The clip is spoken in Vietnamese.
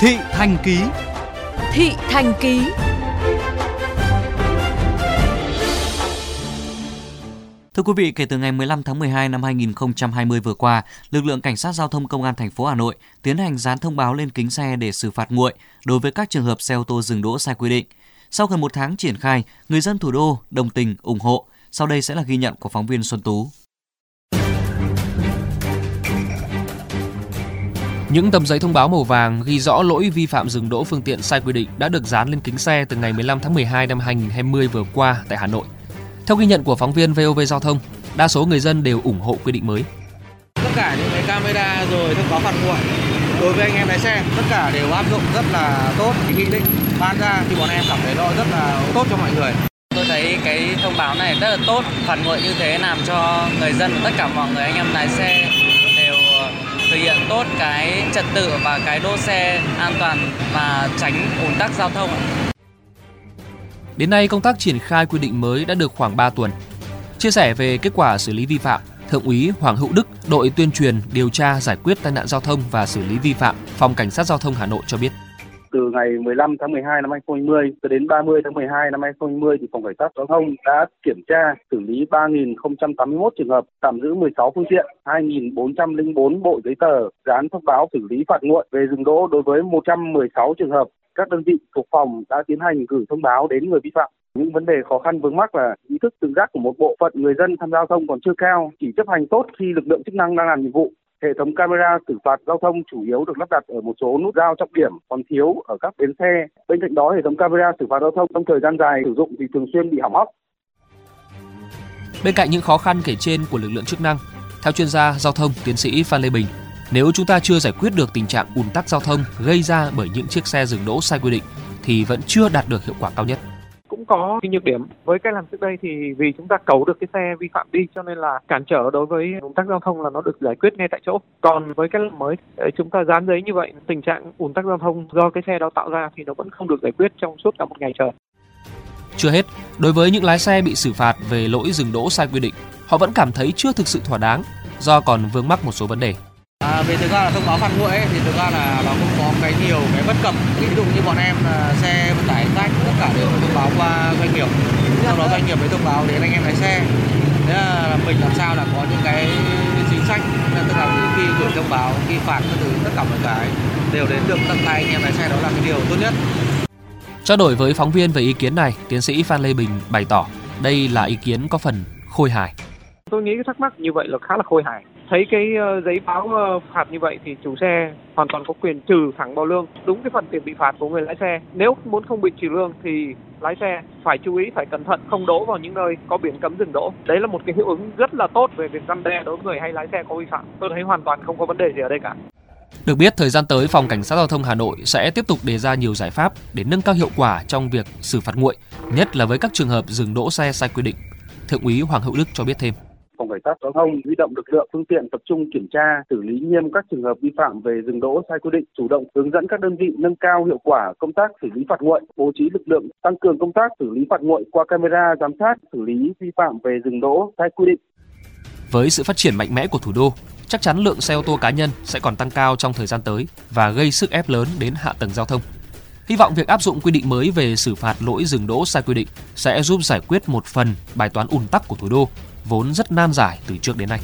Thị Thành Ký Thị Thành Ký Thưa quý vị, kể từ ngày 15 tháng 12 năm 2020 vừa qua, lực lượng cảnh sát giao thông công an thành phố Hà Nội tiến hành dán thông báo lên kính xe để xử phạt nguội đối với các trường hợp xe ô tô dừng đỗ sai quy định. Sau gần một tháng triển khai, người dân thủ đô đồng tình ủng hộ. Sau đây sẽ là ghi nhận của phóng viên Xuân Tú. Những tấm giấy thông báo màu vàng ghi rõ lỗi vi phạm dừng đỗ phương tiện sai quy định đã được dán lên kính xe từ ngày 15 tháng 12 năm 2020 vừa qua tại Hà Nội. Theo ghi nhận của phóng viên VOV Giao thông, đa số người dân đều ủng hộ quy định mới. Tất cả những cái camera rồi thông báo phạt nguội đối với anh em lái xe tất cả đều áp dụng rất là tốt cái nghị định ban ra thì bọn em cảm thấy nó rất là tốt cho mọi người. Tôi thấy cái thông báo này rất là tốt, phạt nguội như thế làm cho người dân và tất cả mọi người anh em lái xe tốt cái trật tự và cái đỗ xe an toàn và tránh ủn tắc giao thông. Đến nay, công tác triển khai quy định mới đã được khoảng 3 tuần. Chia sẻ về kết quả xử lý vi phạm, Thượng úy Hoàng Hữu Đức, đội tuyên truyền, điều tra, giải quyết tai nạn giao thông và xử lý vi phạm, Phòng Cảnh sát Giao thông Hà Nội cho biết từ ngày 15 tháng 12 năm 2020 cho đến 30 tháng 12 năm 2020 thì phòng cảnh sát giao thông đã kiểm tra xử lý 3.081 trường hợp, tạm giữ 16 phương tiện, 2.404 bộ giấy tờ, dán thông báo xử lý phạt nguội về dừng đỗ đối với 116 trường hợp. Các đơn vị thuộc phòng đã tiến hành gửi thông báo đến người vi phạm những vấn đề khó khăn vướng mắc là ý thức tự giác của một bộ phận người dân tham gia giao thông còn chưa cao, chỉ chấp hành tốt khi lực lượng chức năng đang làm nhiệm vụ. Hệ thống camera xử phạt giao thông chủ yếu được lắp đặt ở một số nút giao trọng điểm còn thiếu ở các bến xe. Bên cạnh đó, hệ thống camera xử phạt giao thông trong thời gian dài sử dụng thì thường xuyên bị hỏng hóc. Bên cạnh những khó khăn kể trên của lực lượng chức năng, theo chuyên gia giao thông tiến sĩ Phan Lê Bình, nếu chúng ta chưa giải quyết được tình trạng ùn tắc giao thông gây ra bởi những chiếc xe dừng đỗ sai quy định thì vẫn chưa đạt được hiệu quả cao nhất có cái nhược điểm. Với cách làm trước đây thì vì chúng ta cấu được cái xe vi phạm đi cho nên là cản trở đối với ùn tắc giao thông là nó được giải quyết ngay tại chỗ. Còn với cách làm mới ờ, chúng ta dán giấy như vậy tình trạng ùn tắc giao thông do cái xe đó tạo ra thì nó vẫn không được giải quyết trong suốt cả một ngày trời. Chưa hết, đối với những lái xe bị xử phạt về lỗi dừng đỗ sai quy định, họ vẫn cảm thấy chưa thực sự thỏa đáng do còn vướng mắc một số vấn đề. À, vì thực ra là thông báo phạt nguội thì thực ra là nó cũng có cái nhiều cái bất cập. Ví dụ như bọn em là xe vận tải khách tất cả đều thông báo qua doanh nghiệp. Sau đó doanh nghiệp mới thông báo đến anh em lái xe. Thế là mình làm sao là có những cái chính sách tức là khi gửi thông báo khi phạt các thứ tất cả mọi cái đều đến được tận tay anh em lái xe. Đó là cái điều tốt nhất. Trao đổi với phóng viên về ý kiến này, tiến sĩ Phan Lê Bình bày tỏ đây là ý kiến có phần khôi hài. Tôi nghĩ cái thắc mắc như vậy là khá là khôi hài thấy cái ờ, giấy báo ờ, phạt như vậy thì chủ xe hoàn toàn có quyền trừ thẳng vào lương. Đúng cái phần tiền bị phạt của người lái xe. Nếu muốn không bị trừ lương thì lái xe phải chú ý phải cẩn thận không đỗ vào những nơi có biển cấm dừng đỗ. Đấy là một cái hiệu ứng rất là tốt về việc răn đe đối với người hay lái xe có vi phạm. Tôi thấy hoàn toàn không có vấn đề gì ở đây cả. Được biết, thời gian tới, Phòng Cảnh sát Giao thông Hà Nội sẽ tiếp tục đề ra nhiều giải pháp để nâng cao hiệu quả trong việc xử phạt nguội, nhất là với các trường hợp dừng đỗ xe sai quy định. Thượng úy Hoàng Hữu Đức cho biết thêm phòng cảnh sát giao thông huy động lực lượng phương tiện tập trung kiểm tra, xử lý nghiêm các trường hợp vi phạm về dừng đỗ sai quy định, chủ động hướng dẫn các đơn vị nâng cao hiệu quả công tác xử lý phạt nguội, bố trí lực lượng tăng cường công tác xử lý phạt nguội qua camera giám sát, xử lý vi phạm về dừng đỗ sai quy định. Với sự phát triển mạnh mẽ của thủ đô, chắc chắn lượng xe ô tô cá nhân sẽ còn tăng cao trong thời gian tới và gây sức ép lớn đến hạ tầng giao thông. Hy vọng việc áp dụng quy định mới về xử phạt lỗi dừng đỗ sai quy định sẽ giúp giải quyết một phần bài toán ùn tắc của thủ đô vốn rất nan giải từ trước đến nay.